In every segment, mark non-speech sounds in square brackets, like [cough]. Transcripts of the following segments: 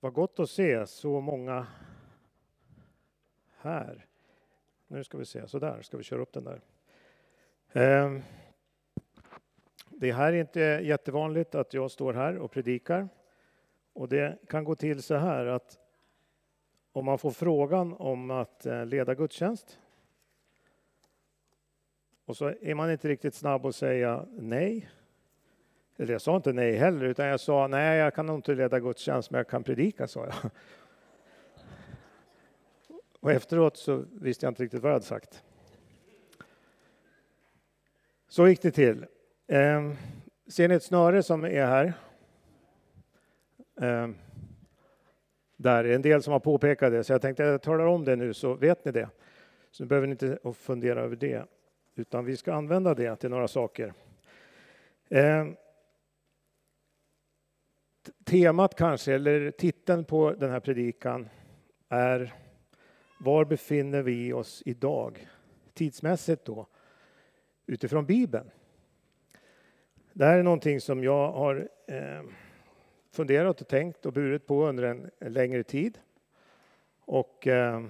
Vad gott att se så många här. Nu ska vi se, så där ska vi köra upp den där. Ehm, det här är inte jättevanligt att jag står här och predikar. Och det kan gå till så här att om man får frågan om att eh, leda gudstjänst och så är man inte riktigt snabb att säga nej. Eller jag sa inte nej heller, utan jag sa nej, jag kan nog inte leda gudstjänst, men jag kan predika, sa jag. Och efteråt så visste jag inte riktigt vad jag hade sagt. Så gick det till. Eh, ser ni ett snöre som är här? Eh, där är en del som har påpekat det, så jag tänkte jag talar om det nu så vet ni det. Så nu behöver ni inte fundera över det, utan vi ska använda det till några saker. Eh, temat kanske, eller titeln på den här predikan är Var befinner vi oss idag? Tidsmässigt då, utifrån Bibeln. Det här är någonting som jag har eh, funderat och tänkt och burit på under en, längre tid. Och eh,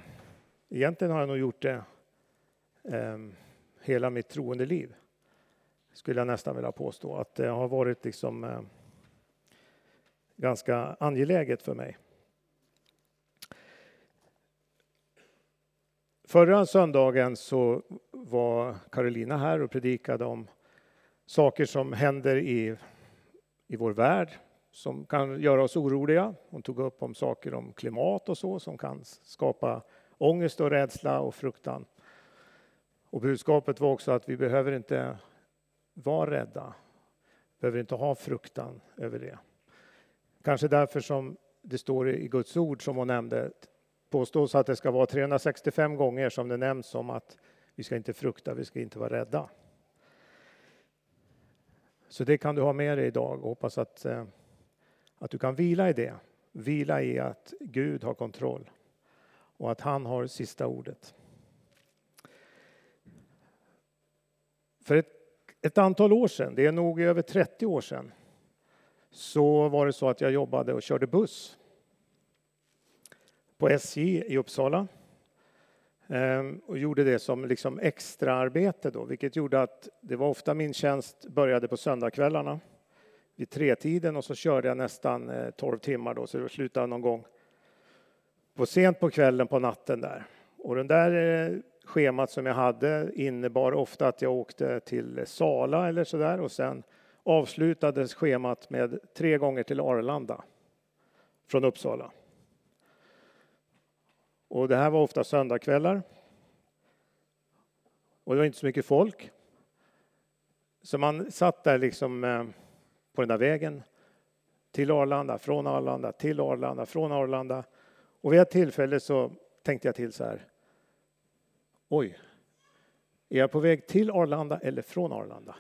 egentligen har jag nog gjort det eh, hela mitt troende liv. Skulle jag nästan vilja påstå. Att det har varit liksom eh, ganska angeläget för mig. Förra söndagen så var Carolina här och predikade om saker som händer i, i vår värld som kan göra oss oroliga. Hon tog upp om saker om klimat och så som kan skapa ångest och rädsla och fruktan. Och budskapet var också att vi behöver inte vara rädda, behöver inte ha fruktan över det. Kanske därför som det står i Guds ord som hon nämnde, påstås att det ska vara 365 gånger som det nämns om att vi ska inte frukta, vi ska inte vara rädda. Så det kan du ha med dig idag och hoppas att, eh, att du kan vila i det. Vila i att Gud har kontroll och att han har sista ordet. För ett, ett antal år sedan, det är nog över 30 år sedan, så var det så att jag jobbade och körde buss på SJ i Uppsala ehm, och gjorde det som liksom extraarbete då, vilket gjorde att det var ofta min tjänst började på söndagskvällarna vid tretiden och så körde jag nästan eh, 12 timmar då, så det slutade någon gång på sent på kvällen på natten där. Och den där eh, schemat som jag hade innebar ofta att jag åkte till Sala eller så där och sen avslutades schemat med tre gånger till Arlanda från Uppsala. Och det här var ofta söndagskvällar. Och det var inte så mycket folk. Så man satt där liksom eh, på den där vägen till Arlanda, från Arlanda, till Arlanda, från Arlanda. Och vid ett tillfälle så tänkte jag till så här. Oj, är jag på väg till Arlanda eller från Arlanda?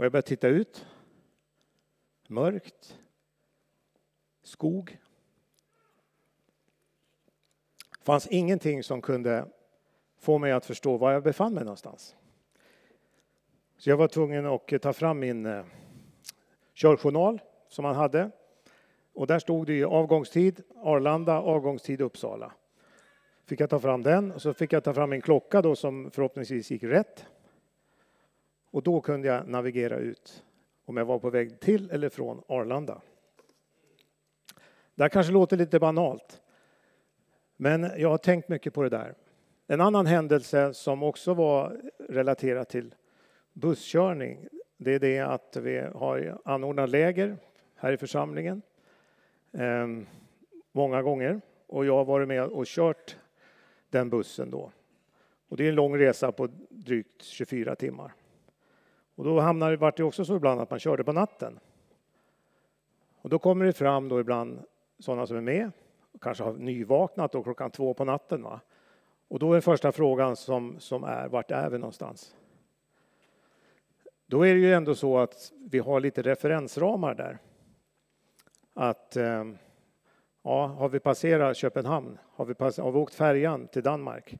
Och jag började titta ut. Mörkt. Skog. Det fanns ingenting som kunde få mig att förstå var jag befann mig någonstans. Så jag var tvungen att ta fram min eh, körjournal som man hade. Och där stod det avgångstid Arlanda, avgångstid Uppsala. Fick jag ta fram den och så fick jag ta fram min klocka då som förhoppningsvis gick rätt. Och då kunde jag navigera ut om jag var på väg till eller från Arlanda. Det här kanske låter lite banalt, men jag har tänkt mycket på det där. En annan händelse som också var relaterad till busskörning, det är det att vi har anordnat läger här i församlingen eh, många gånger och jag har varit med och kört den bussen då. Och det är en lång resa på drygt 24 timmar. Och då hamnar, vart det också så ibland att man körde på natten. Och då kommer det fram då ibland sådana som är med, kanske har nyvaknat då klockan två på natten. Va? Och då är första frågan som, som är, vart är vi någonstans? Då är det ju ändå så att vi har lite referensramar där. Att eh, ja, har vi passerat Köpenhamn? Har vi, pass, har vi åkt färjan till Danmark?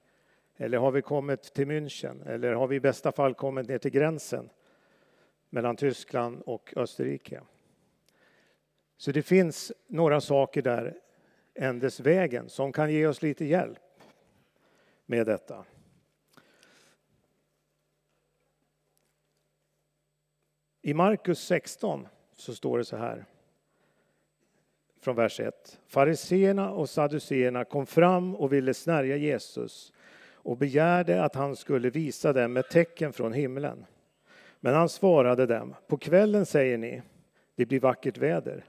Eller har vi kommit till München? Eller har vi i bästa fall kommit ner till gränsen? Mellan Tyskland och Österrike. Så det finns några saker där ändesvägen som kan ge oss lite hjälp med detta. I Markus 16 så står det så här från vers 1. Fariseerna och saduceerna kom fram och ville snärja Jesus och begärde att han skulle visa dem ett tecken från himlen. Men han svarade dem, på kvällen säger ni, det blir vackert väder,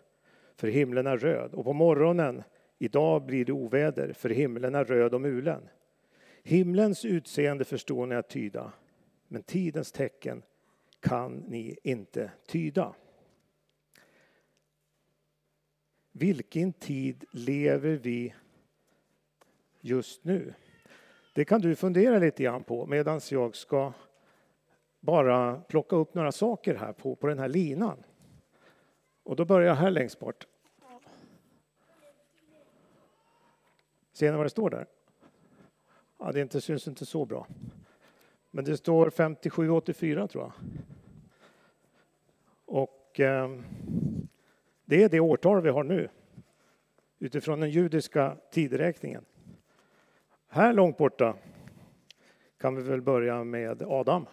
för himlen är röd, och på morgonen, idag blir det oväder, för himlen är röd och mulen. Himlens utseende förstår ni att tyda, men tidens tecken kan ni inte tyda. Vilken tid lever vi just nu? Det kan du fundera lite grann på medan jag ska bara plocka upp några saker här på, på den här linan. Och då börjar jag här längst bort. Ser ni vad det står där? Ja, det inte, syns inte så bra. Men det står 5784 tror jag. Och eh, det är det årtal vi har nu utifrån den judiska tideräkningen. Här långt borta kan vi väl börja med Adam.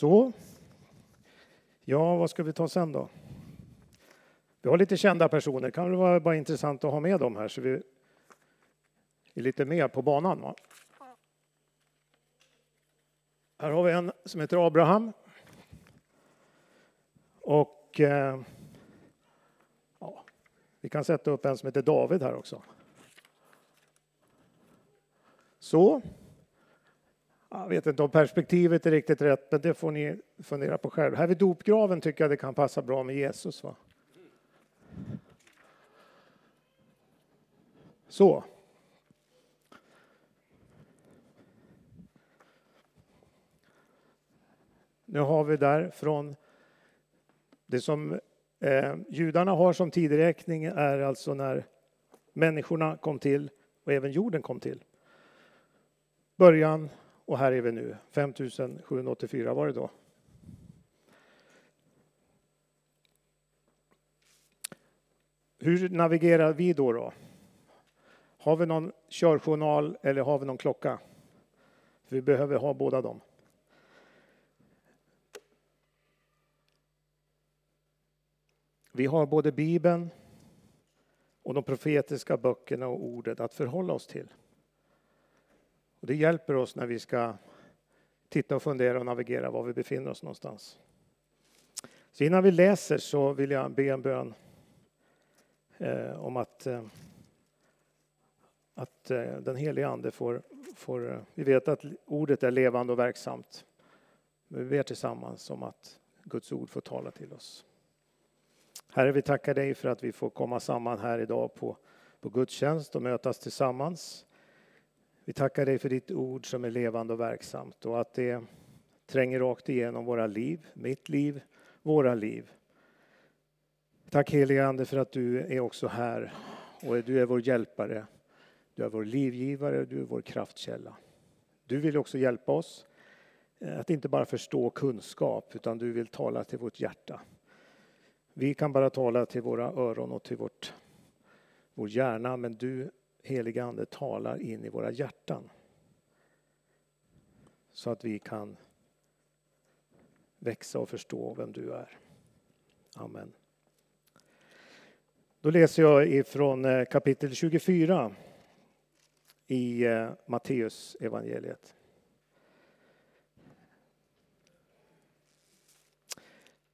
Så. Ja, vad ska vi ta sen då? Vi har lite kända personer. Det kan väl vara bara intressant att ha med dem här så vi är lite mer på banan. Va? Här har vi en som heter Abraham. Och eh, ja, vi kan sätta upp en som heter David här också. Så. Jag vet inte om perspektivet är riktigt rätt, men det får ni fundera på själv. Här vid dopgraven tycker jag det kan passa bra med Jesus. Va? Så. Nu har vi där från det som eh, judarna har som tideräkning är alltså när människorna kom till och även jorden kom till. Början och här är vi nu, 5784 var det då. Hur navigerar vi då? då? Har vi någon körjournal eller har vi någon klocka? Vi behöver ha båda dem. Vi har både Bibeln och de profetiska böckerna och ordet att förhålla oss till. Och det hjälper oss när vi ska titta och fundera och navigera var vi befinner oss någonstans. Så innan vi läser så vill jag be en bön eh, om att, eh, att eh, den helige Ande får, får... Eh, vi vet att ordet är levande och verksamt. Men vi ber tillsammans om att Guds ord får tala till oss. Herre, vi tackar dig för att vi får komma samman här idag på, på gudstjänst och mötas tillsammans. Vi tackar dig för ditt ord som är levande och verksamt och att det tränger rakt igenom våra liv, mitt liv, våra liv. Tack helige Ande för att du är också här och du är vår hjälpare. Du är vår livgivare, du är vår kraftkälla. Du vill också hjälpa oss eh, att inte bara förstå kunskap utan du vill tala till vårt hjärta. Vi kan bara tala till våra öron och till vårt, vår hjärna men du heliga Ande talar in i våra hjärtan. Så att vi kan växa och förstå vem du är. Amen. Då läser jag ifrån eh, kapitel 24 i eh, Matteus evangeliet.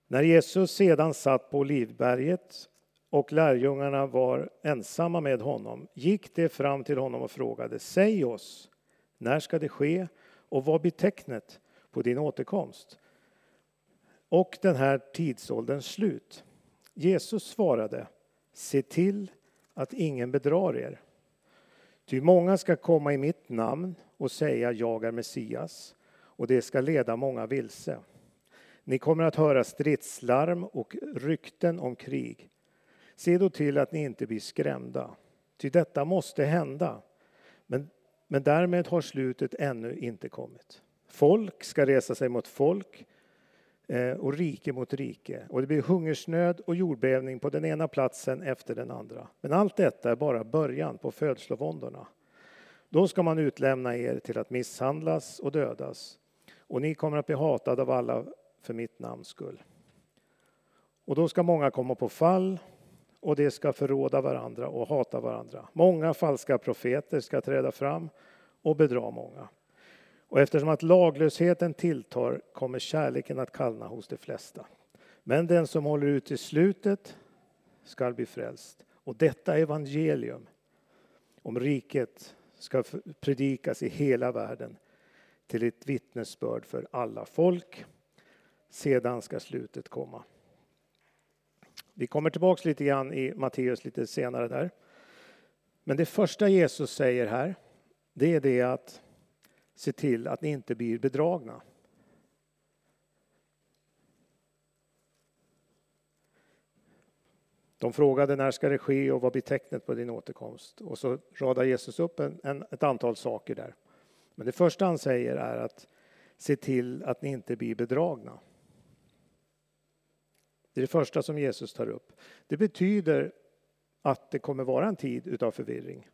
När Jesus sedan satt på Olivberget och lärjungarna var ensamma med honom gick de fram till honom och frågade Säg oss, när ska det ske och vad blir tecknet på din återkomst? Och den här tidsålderns slut. Jesus svarade Se till att ingen bedrar er. Ty många ska komma i mitt namn och säga jag är Messias och det ska leda många vilse. Ni kommer att höra stridslarm och rykten om krig. Se då till att ni inte blir skrämda, ty detta måste hända. Men Men därmed har slutet ännu inte kommit. Folk ska resa sig mot folk eh, och rike mot rike. Och det blir hungersnöd och jordbävning på den ena platsen efter den andra. Men allt detta är bara början på födslovåndorna. Då ska man utlämna er till att misshandlas och dödas. Och ni kommer att bli hatade av alla för mitt namns skull. Och då ska många komma på fall och de ska förråda varandra och hata varandra. Många falska profeter ska träda fram och bedra många. Och eftersom att laglösheten tilltar kommer kärleken att kallna hos de flesta. Men den som håller ut till slutet skall bli frälst. Och detta evangelium om riket ska predikas i hela världen till ett vittnesbörd för alla folk. Sedan ska slutet komma. Vi kommer tillbaks lite grann i Matteus lite senare där. Men det första Jesus säger här, det är det att se till att ni inte blir bedragna. De frågade när ska det ske och vad blir tecknet på din återkomst? Och så radar Jesus upp en, en, ett antal saker där. Men det första han säger är att se till att ni inte blir bedragna. Det är det första som Jesus tar upp. Det betyder att det kommer vara en tid utav förvirring.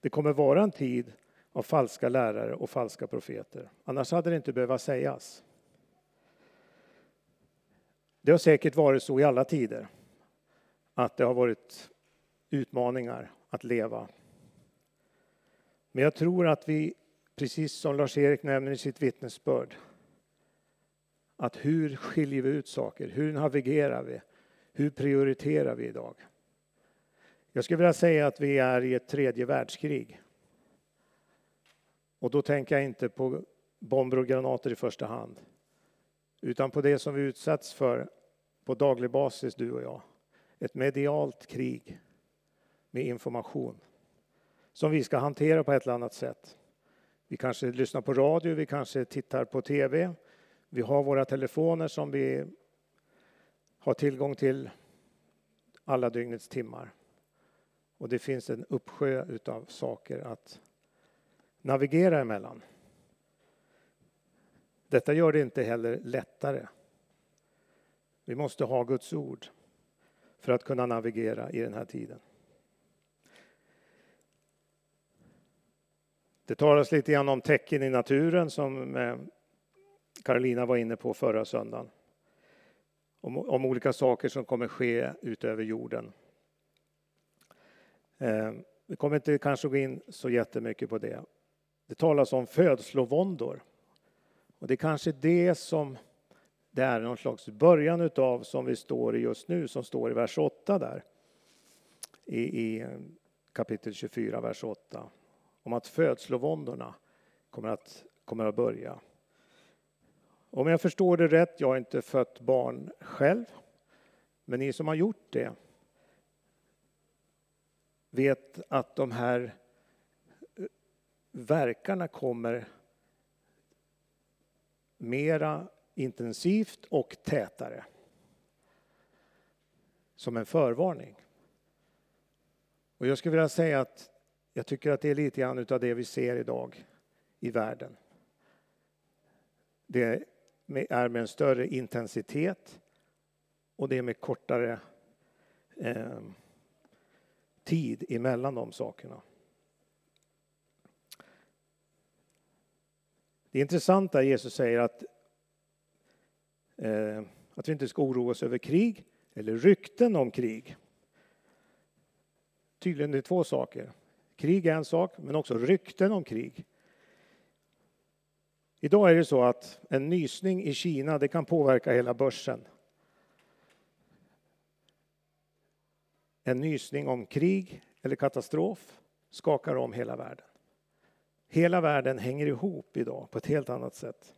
Det kommer vara en tid av falska lärare och falska profeter. Annars hade det inte behövt sägas. Det har säkert varit så i alla tider att det har varit utmaningar att leva. Men jag tror att vi, precis som Lars-Erik nämner i sitt vittnesbörd, att hur skiljer vi ut saker? Hur navigerar vi? Hur prioriterar vi idag? Jag skulle vilja säga att vi är i ett tredje världskrig. Och då tänker jag inte på bomber och granater i första hand, utan på det som vi utsätts för på daglig basis, du och jag. Ett medialt krig med information som vi ska hantera på ett eller annat sätt. Vi kanske lyssnar på radio, vi kanske tittar på tv, vi har våra telefoner som vi har tillgång till alla dygnets timmar. Och det finns en uppsjö utav saker att navigera emellan. Detta gör det inte heller lättare. Vi måste ha Guds ord för att kunna navigera i den här tiden. Det talas lite grann om tecken i naturen som eh, Carolina Karolina var inne på förra söndagen. Om, om olika saker som kommer ske utöver jorden. Eh, vi kommer inte kanske gå in så jättemycket på det. Det talas om födslovåndor. Och det är kanske det som det är någon slags början utav som vi står i just nu, som står i vers 8 där. I, i kapitel 24, vers 8. Om att födslovåndorna kommer att, kommer att börja. Om jag förstår det rätt, jag har inte fött barn själv, men ni som har gjort det vet att de här eh, verkarna kommer mera intensivt och tätare. Som en förvarning. Och jag skulle vilja säga att jag tycker att det är lite grann av det vi ser idag i världen. Det är med en större intensitet och det är med kortare eh, tid emellan de sakerna. Det intressanta är Jesus säger att, eh, att vi inte ska oroa oss över krig eller rykten om krig. Tydligen det är två saker. Krig är en sak, men också rykten om krig. Idag är det så att en nysning i Kina det kan påverka hela börsen. En nysning om krig eller katastrof skakar om hela världen. Hela världen hänger ihop idag på ett helt annat sätt.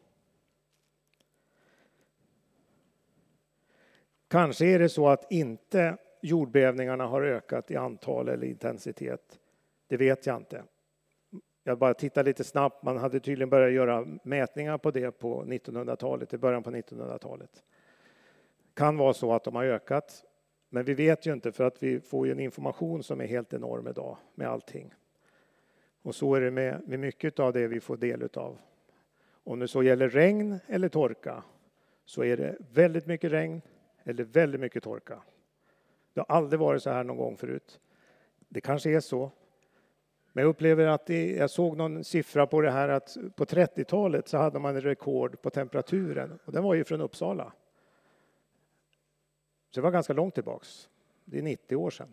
Kanske är det så att inte jordbävningarna har ökat i antal eller intensitet. Det vet jag inte. Jag bara tittar lite snabbt. Man hade tydligen börjat göra mätningar på det på 1900-talet, i början på 1900-talet. Kan vara så att de har ökat, men vi vet ju inte för att vi får ju en information som är helt enorm idag med allting. Och så är det med, med mycket av det vi får del av. Om det så gäller regn eller torka så är det väldigt mycket regn eller väldigt mycket torka. Det har aldrig varit så här någon gång förut. Det kanske är så. Men jag upplever att det, jag såg någon siffra på det här att på 30-talet så hade man rekord på temperaturen och den var ju från Uppsala. Så det var ganska långt tillbaks. Det är 90 år sedan.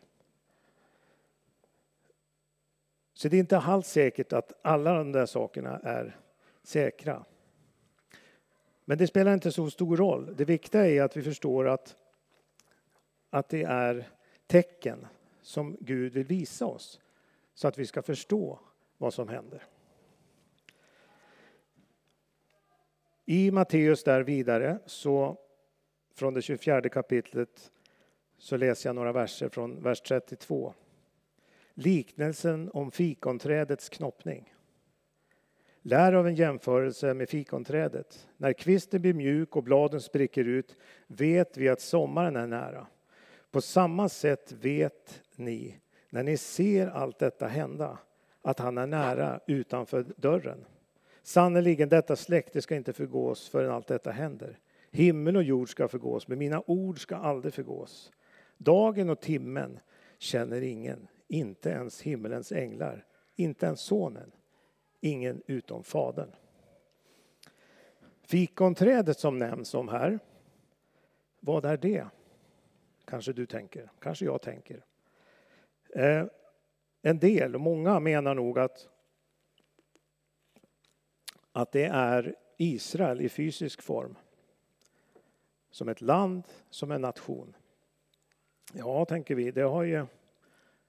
Så det är inte alls säkert att alla de där sakerna är säkra. Men det spelar inte så stor roll. Det viktiga är att vi förstår att, att det är tecken som Gud vill visa oss så att vi ska förstå vad som händer. I Matteus där vidare, så från det 24 kapitlet, så läser jag några verser från vers 32. Liknelsen om fikonträdets knoppning. Lär av en jämförelse med fikonträdet. När kvisten blir mjuk och bladen spricker ut vet vi att sommaren är nära. På samma sätt vet ni, när ni ser allt detta hända, att han är nära utanför dörren. Sannerligen, detta släkte ska inte förgås förrän allt detta händer. Himmel och jord ska förgås, men mina ord ska aldrig förgås. Dagen och timmen känner ingen, inte ens himmelens änglar, inte ens sonen, ingen utom Fadern. Fikonträdet som nämns om här, vad är det? Kanske du tänker, kanske jag tänker. Eh, en del, och många menar nog att, att det är Israel i fysisk form. Som ett land, som en nation. Ja, tänker vi, det har ju,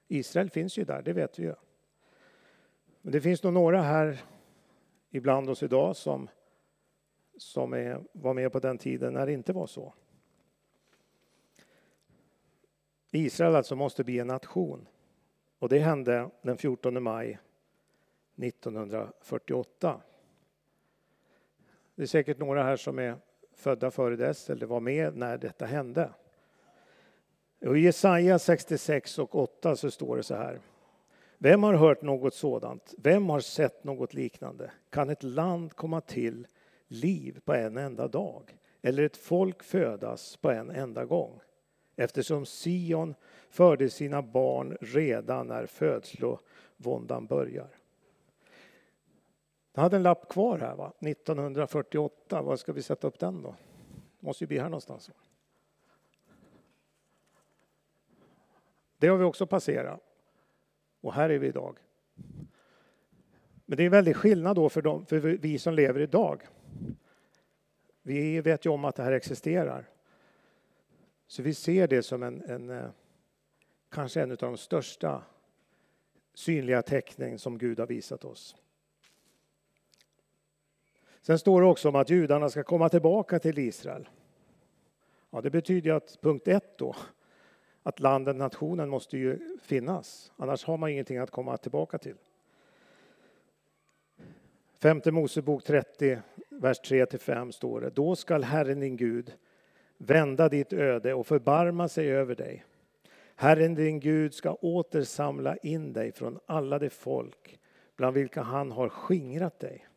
Israel finns ju där, det vet vi ju. Men det finns nog några här ibland oss idag som, som är, var med på den tiden när det inte var så. Israel alltså måste bli en nation. Och det hände den 14 maj 1948. Det är säkert några här som är födda före dess eller var med när detta hände. I Jesaja 66 och 8 så står det så här. Vem har hört något sådant? Vem har sett något liknande? Kan ett land komma till liv på en enda dag? Eller ett folk födas på en enda gång? Eftersom Sion förde sina barn redan när födslovåndan börjar. Jag hade en lapp kvar här, va? 1948. Var ska vi sätta upp den då? Måste ju bli här någonstans. Det har vi också passerat. Och här är vi idag. Men det är en väldig skillnad då för, dem, för vi som lever idag. Vi vet ju om att det här existerar. Så vi ser det som en, en eh, kanske en av de största synliga tecknen som Gud har visat oss. Sen står det också om att judarna ska komma tillbaka till Israel. Ja, det betyder att punkt ett då, att landet, nationen måste ju finnas. Annars har man ingenting att komma tillbaka till. Femte Mosebok 30, vers 3-5 står det. Då skall Herren din Gud vända ditt öde och förbarma sig över dig. Herren din Gud ska åter samla in dig från alla de folk bland vilka han har skingrat dig.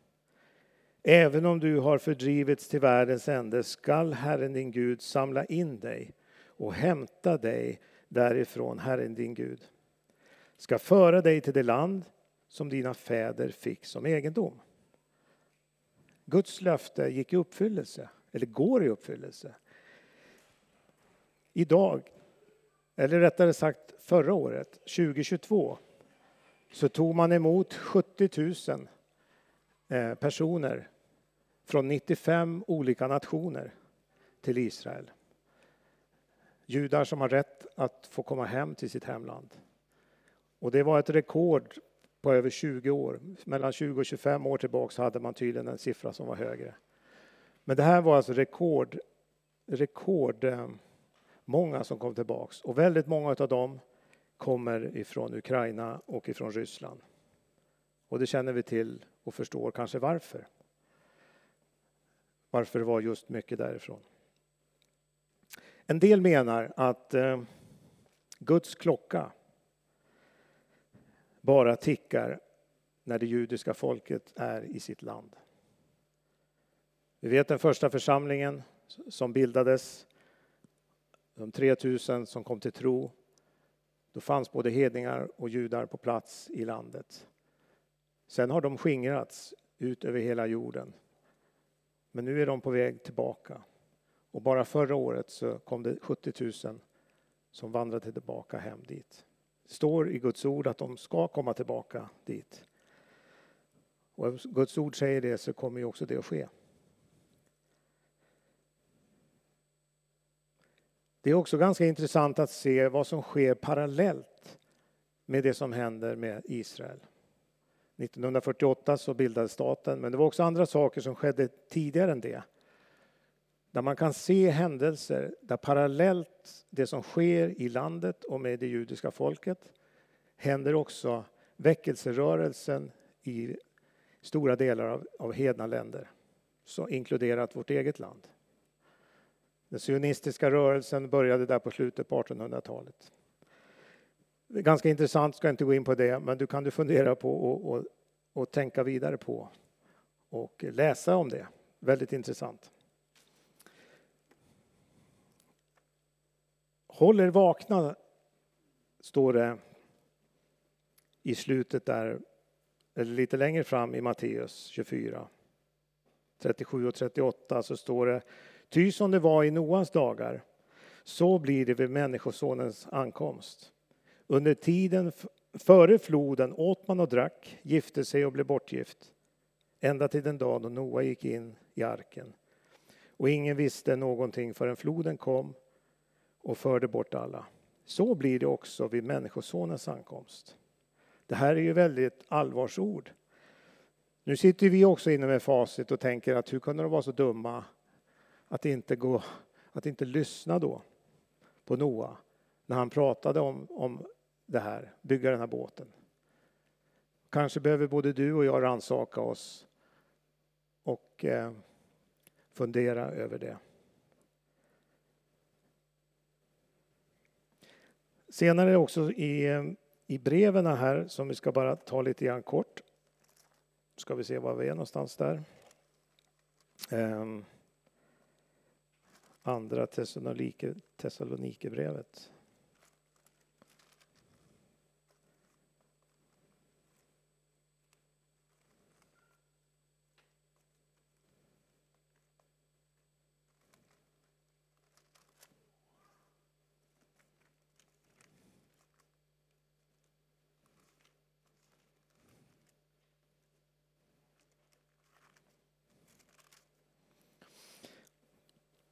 Även om du har fördrivits till världens ände skall Herren din Gud samla in dig och hämta dig därifrån, Herren din Gud. Ska föra dig till det land som dina fäder fick som egendom. Guds löfte gick i uppfyllelse, eller går i uppfyllelse. Idag, eller rättare sagt förra året, 2022, så tog man emot 70 000 eh, personer från 95 olika nationer till Israel. Judar som har rätt att få komma hem till sitt hemland. Och det var ett rekord på över 20 år. Mellan 20 och 25 år tillbaka hade man tydligen en siffra som var högre. Men det här var alltså rekord, rekord eh, många som kom tillbaks och väldigt många av dem kommer ifrån Ukraina och ifrån Ryssland. Och det känner vi till och förstår kanske varför. Varför det var just mycket därifrån. En del menar att eh, Guds klocka bara tickar när det judiska folket är i sitt land. Vi vet den första församlingen som bildades, de 3000 som kom till tro. Då fanns både hedningar och judar på plats i landet. Sen har de skingrats ut över hela jorden. Men nu är de på väg tillbaka. Och bara förra året så kom det 70 000 som vandrade tillbaka hem dit. Det står i Guds ord att de ska komma tillbaka dit. Och om Guds ord säger det så kommer ju också det att ske. Det är också ganska intressant att se vad som sker parallellt med det som händer med Israel. 1948 så bildades staten, men det var också andra saker som skedde tidigare än det. Där man kan se händelser där parallellt det som sker i landet och med det judiska folket händer också väckelserörelsen i stora delar av, av hedna länder, så inkluderat vårt eget land. Den sionistiska rörelsen började där på slutet på 1800-talet. Ganska intressant, ska inte gå in på det, men du kan du fundera på och, och, och tänka vidare på och läsa om det. Väldigt intressant. Håll er vakna, står det i slutet där, eller lite längre fram i Matteus 24. 37 och 38 så står det Ty som det var i Noas dagar, så blir det vid Människosonens ankomst. Under tiden före floden åt man och drack, gifte sig och blev bortgift, ända till den dag då Noa gick in i arken. Och ingen visste någonting förrän floden kom och förde bort alla. Så blir det också vid Människosonens ankomst. Det här är ju väldigt allvarsord. Nu sitter vi också inne med facit och tänker att hur kunde de vara så dumma att inte, gå, att inte lyssna då på Noa när han pratade om, om det här, bygga den här båten. Kanske behöver både du och jag ransaka oss och eh, fundera över det. Senare också i, i breven här, som vi ska bara ta lite grann kort, ska vi se var vi är någonstans där. Um, andra Thessalonikerbrevet.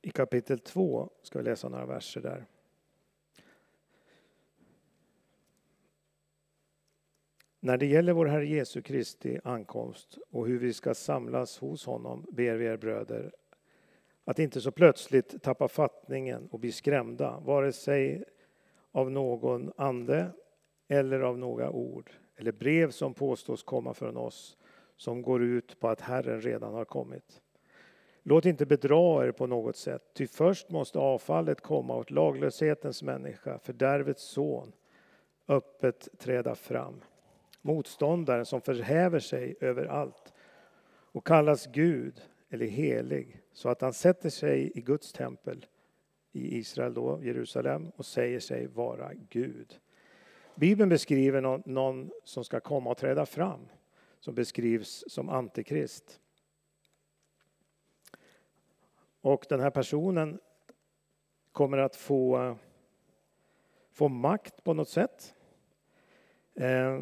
I kapitel 2 ska vi läsa några verser där. När det gäller vår Herre Jesu Kristi ankomst och hur vi ska samlas hos honom ber vi er bröder att inte så plötsligt tappa fattningen och bli skrämda, vare sig av någon ande eller av några ord eller brev som påstås komma från oss som går ut på att Herren redan har kommit. Låt inte bedra er på något sätt, ty först måste avfallet komma åt laglöshetens människa, fördärvets son, öppet träda fram. Motståndaren som förhäver sig över allt och kallas Gud eller helig, så att han sätter sig i Guds tempel i Israel, då, Jerusalem, och säger sig vara Gud. Bibeln beskriver någon, någon som ska komma och träda fram, som beskrivs som antikrist. Och den här personen kommer att få, få makt på något sätt. Eh,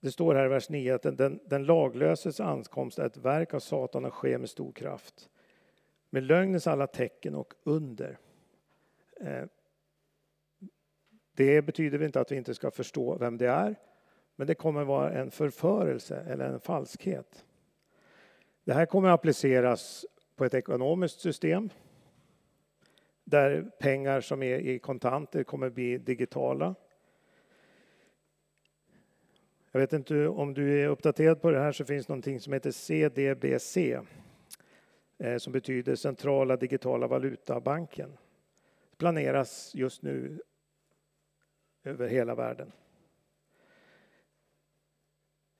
det står här i vers 9 att den, den laglöses ankomst är ett verk av Satan och sker med stor kraft. Med lögnens alla tecken och under. Eh, det betyder inte att vi inte ska förstå vem det är, men det kommer vara en förförelse eller en falskhet. Det här kommer att appliceras på ett ekonomiskt system där pengar som är i kontanter kommer bli digitala. Jag vet inte om du är uppdaterad på det här så finns någonting som heter CDBC eh, som betyder Centrala digitala valutabanken. Det planeras just nu över hela världen.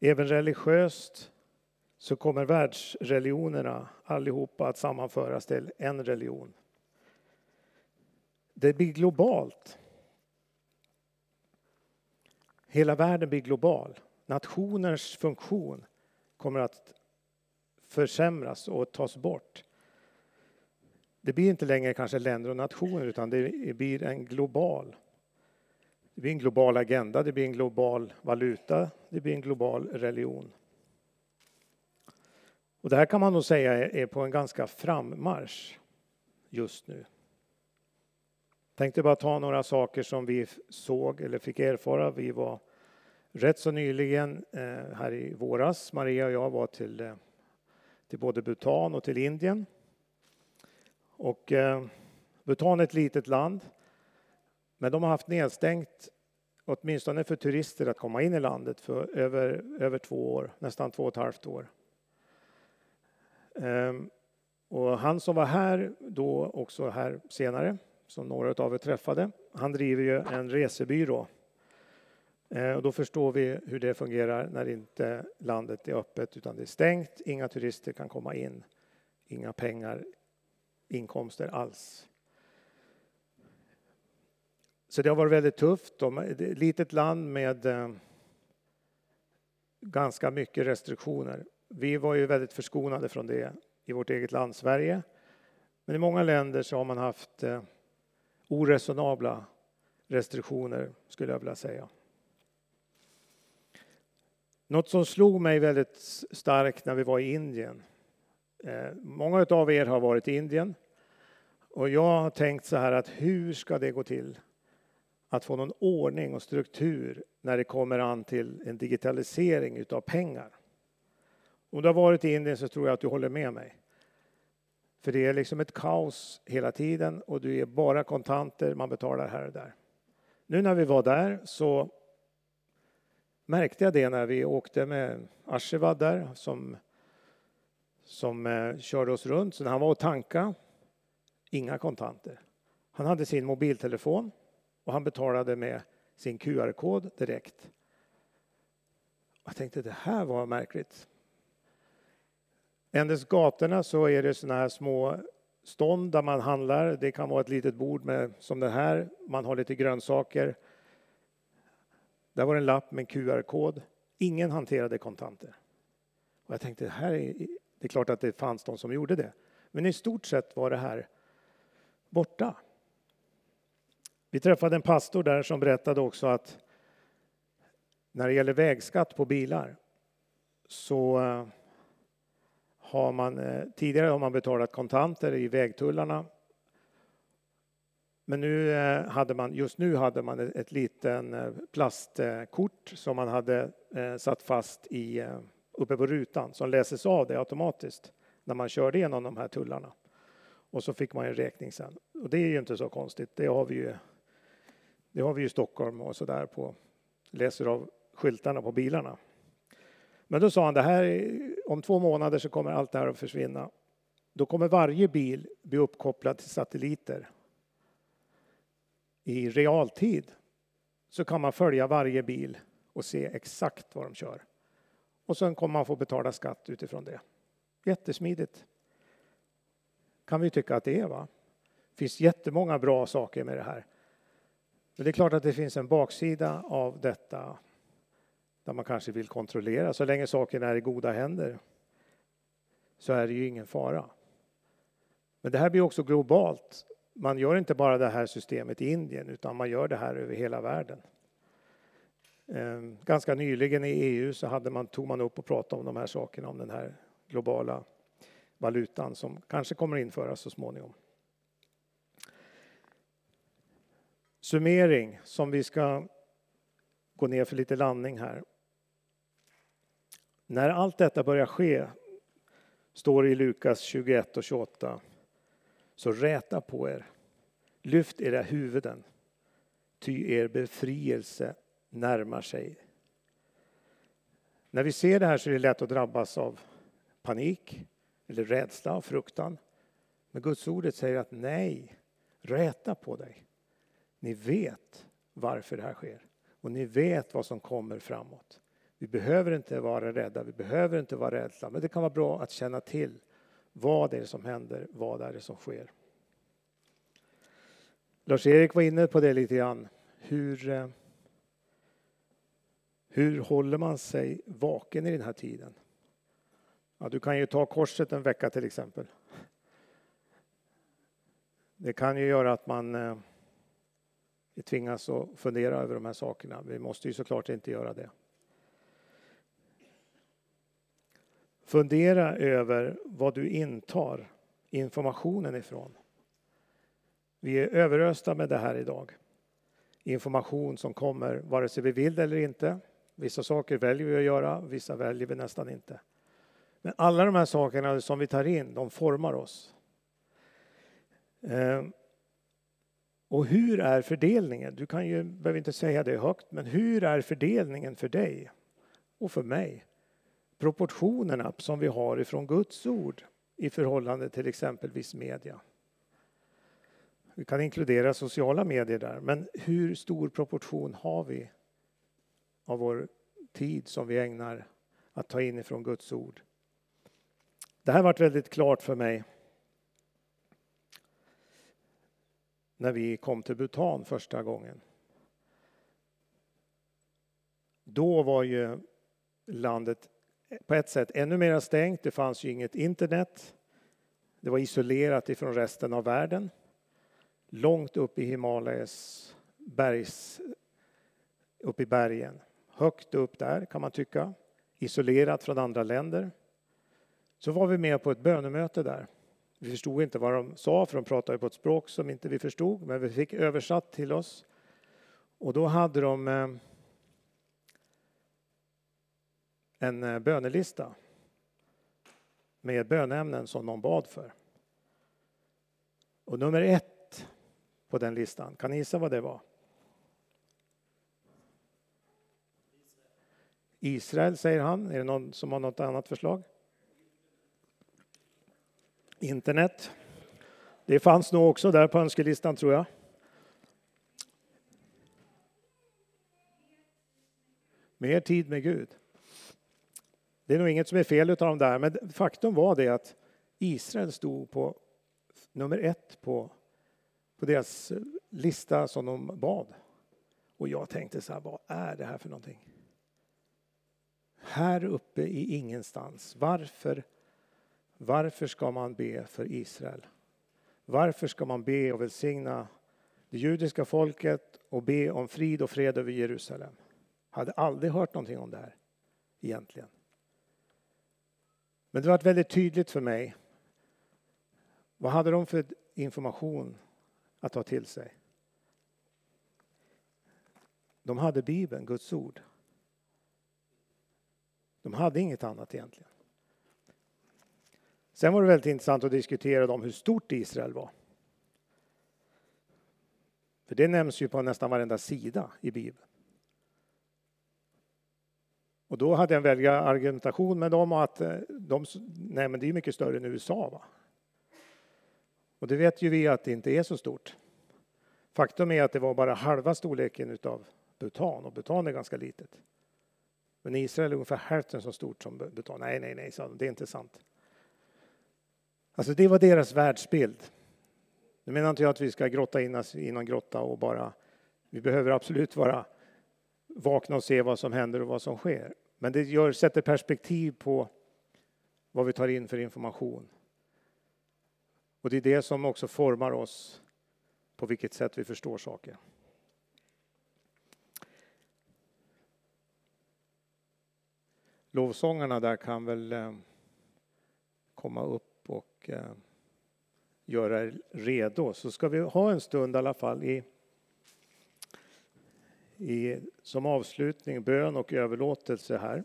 Även religiöst så kommer världsreligionerna allihopa att sammanföras till en religion. Det blir globalt. Hela världen blir global. Nationers funktion kommer att försämras och tas bort. Det blir inte längre kanske länder och nationer utan det blir en global. Det blir en global agenda, det blir en global valuta, det blir en global religion. Och det här kan man nog säga är på en ganska frammarsch just nu. Tänkte bara ta några saker som vi såg eller fick erfara. Vi var rätt så nyligen eh, här i våras, Maria och jag var till, eh, till både Bhutan och till Indien. Och eh, Bhutan är ett litet land, men de har haft nedstängt åtminstone för turister att komma in i landet för över, över två år, nästan två och ett halvt år. Ehm, och han som var här då, också här senare, som några av er träffade, han driver ju en resebyrå. Ehm, och då förstår vi hur det fungerar när inte landet är öppet utan det är stängt, inga turister kan komma in, inga pengar, inkomster alls. Så det har varit väldigt tufft. De, ett litet land med ehm, ganska mycket restriktioner. Vi var ju väldigt förskonade från det i vårt eget land Sverige. Men i många länder så har man haft eh, oresonabla restriktioner skulle jag vilja säga. Något som slog mig väldigt starkt när vi var i Indien. Eh, många av er har varit i Indien och jag har tänkt så här att hur ska det gå till att få någon ordning och struktur när det kommer an till en digitalisering utav pengar. Om du har varit i Indien så tror jag att du håller med mig. För det är liksom ett kaos hela tiden och du är bara kontanter, man betalar här och där. Nu när vi var där så märkte jag det när vi åkte med Ashevad där som, som eh, körde oss runt. Så när han var och tanka, inga kontanter. Han hade sin mobiltelefon och han betalade med sin QR-kod direkt. Jag tänkte det här var märkligt. Ändes gatorna så är det såna här små stånd där man handlar. Det kan vara ett litet bord med, som det här. Man har lite grönsaker. Där var en lapp med en QR-kod. Ingen hanterade kontanter. Och jag tänkte, det, här är, det är klart att det fanns de som gjorde det. Men i stort sett var det här borta. Vi träffade en pastor där som berättade också att när det gäller vägskatt på bilar så eh, har man eh, tidigare har man betalat kontanter i vägtullarna. Men nu eh, hade man, just nu hade man ett litet eh, plastkort som man hade satt fast i, uppe på rutan som läses av det automatiskt när man körde igenom de här tullarna. Och så fick man en räkning sen. Och det är ju inte så konstigt, det har vi ju det har vi i Stockholm och så där på, läser av skyltarna på bilarna. Men då sa han, det här, om två månader så kommer allt det här att försvinna. Då kommer varje bil bli uppkopplad till satelliter. I realtid så kan man följa varje bil och se exakt vad de kör. Och sen kommer man få betala skatt utifrån det. Jättesmidigt. Kan vi tycka att det är va? Det finns jättemånga bra saker med det här. Men det är klart att det finns en baksida av detta där man kanske vill kontrollera. Så länge saken är i goda händer så är det ju ingen fara. Men det här blir också globalt. Man gör inte bara det här systemet i Indien utan man gör det här över hela världen. Ehm, ganska nyligen i EU så hade man, tog man upp och pratade om de här sakerna, om den här globala valutan som kanske kommer införas så småningom. summering som vi ska gå ner för lite landning här. När allt detta börjar ske, står i Lukas 21 och 28, så räta på er. Lyft era huvuden, ty er befrielse närmar sig. När vi ser det här så är det lätt att drabbas av panik eller rädsla och fruktan. Men Guds ordet säger att nej, räta på dig. Ni vet varför det här sker och ni vet vad som kommer framåt. Vi behöver inte vara rädda, vi behöver inte vara rädda, men det kan vara bra att känna till vad det är som händer, vad är det som sker. Lars-Erik var inne på det lite grann. Hur, eh, hur håller man sig vaken i den här tiden? Ja, du kan ju ta korset en vecka till exempel. Det kan ju göra att man eh, tvingas att fundera över de här sakerna. Vi måste ju såklart inte göra det. Fundera över vad du intar informationen ifrån. Vi är överösta med det här idag. Information som kommer vare sig vi vill eller inte. Vissa saker väljer vi att göra, vissa väljer vi nästan inte. Men alla de här sakerna som vi tar in, de formar oss. Ehm, och hur är fördelningen? Du kan ju, behöver inte säga det högt, men hur är fördelningen för dig och för mig? Proportionerna som vi har ifrån Guds ord i förhållande till exempelvis media. Vi kan inkludera sociala medier där, men hur stor proportion har vi av vår tid som vi ägnar att ta in ifrån Guds ord? Det här varit väldigt klart för mig när vi kom till Bhutan första gången. Då var ju landet på ett sätt ännu mer stängt. Det fanns ju inget internet. Det var isolerat ifrån resten av världen. Långt upp i Himalayas bergs, upp i bergen. Högt upp där kan man tycka. Isolerat från andra länder. Så var vi med på ett bönemöte där. Vi förstod inte vad de sa, för de pratade på ett språk som inte vi förstod, men vi fick översatt till oss. Och då hade de eh, en eh, bönelista med bönämnen som någon bad för. Och nummer ett på den listan, kan ni gissa vad det var? Israel, säger han. Är det någon som har något annat förslag? Internet. Det fanns nog också där på önskelistan tror jag. Mer tid med Gud. Det är nog inget som är fel utav dem där, men faktum var det att Israel stod på nummer ett på, på deras eh, lista som de bad. Och jag tänkte så här, vad är det här för någonting? Här uppe i ingenstans, varför varför ska man be för Israel? Varför ska man be och välsigna det judiska folket och be om frid och fred över Jerusalem? Jag hade aldrig hört någonting om det här egentligen. Men det var väldigt tydligt för mig. Vad hade de för information att ta till sig? De hade Bibeln, Guds ord. De hade inget annat egentligen. Sen var det väldigt intressant att diskutera om hur stort Israel var. För det nämns ju på nästan varenda sida i Bibeln. Och då hade jag en väldig argumentation med dem att eh, de, nej men det är mycket större än USA. Va? Och det vet ju vi att det inte är så stort. Faktum är att det var bara halva storleken utav Bhutan och Bhutan är ganska litet. Men Israel är ungefär hälften så stort som Bhutan. Nej, nej, nej, sa de, det är inte sant. Alltså det var deras världsbild. Nu menar inte jag att vi ska grotta in oss i någon grotta och bara... Vi behöver absolut vara vakna och se vad som händer och vad som sker. Men det gör, sätter perspektiv på vad vi tar in för information. Och det är det som också formar oss på vilket sätt vi förstår saker. Lovsångarna där kan väl eh, komma upp och eh, göra er redo. Så ska vi ha en stund i alla fall i, i, som avslutning, bön och överlåtelse här.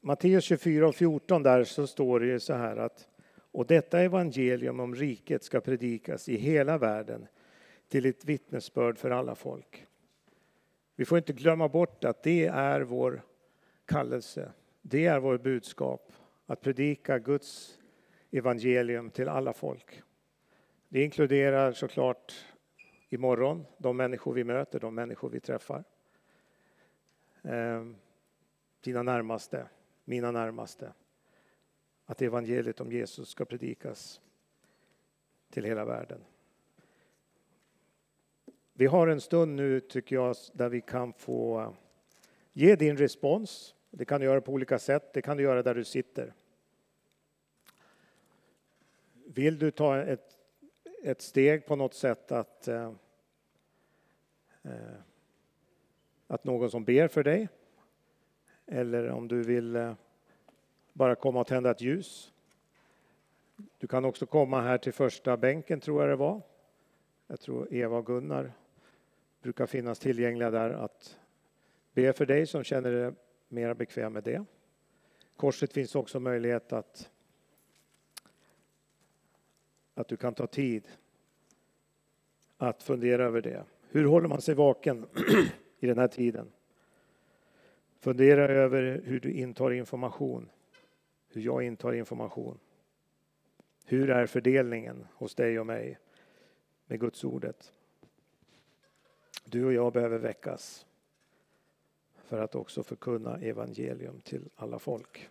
Matteus 24 och 14 där så står det ju så här att och detta evangelium om riket ska predikas i hela världen till ett vittnesbörd för alla folk. Vi får inte glömma bort att det är vår kallelse. Det är vårt budskap att predika Guds evangelium till alla folk. Det inkluderar såklart imorgon de människor vi möter, de människor vi träffar. Ehm, dina närmaste, mina närmaste. Att evangeliet om Jesus ska predikas till hela världen. Vi har en stund nu, tycker jag, där vi kan få ge din respons. Det kan du göra på olika sätt. Det kan du göra där du sitter. Vill du ta ett, ett steg på något sätt att, eh, eh, att någon som ber för dig eller om du vill eh, bara komma och tända ett ljus. Du kan också komma här till första bänken, tror jag det var. Jag tror Eva och Gunnar brukar finnas tillgängliga där att be för dig som känner dig mer bekväm med det. Korset finns också möjlighet att, att du kan ta tid att fundera över det. Hur håller man sig vaken [clears throat] i den här tiden? Fundera över hur du intar information, hur jag intar information. Hur är fördelningen hos dig och mig med Guds ordet? Du och jag behöver väckas för att också förkunna evangelium till alla folk.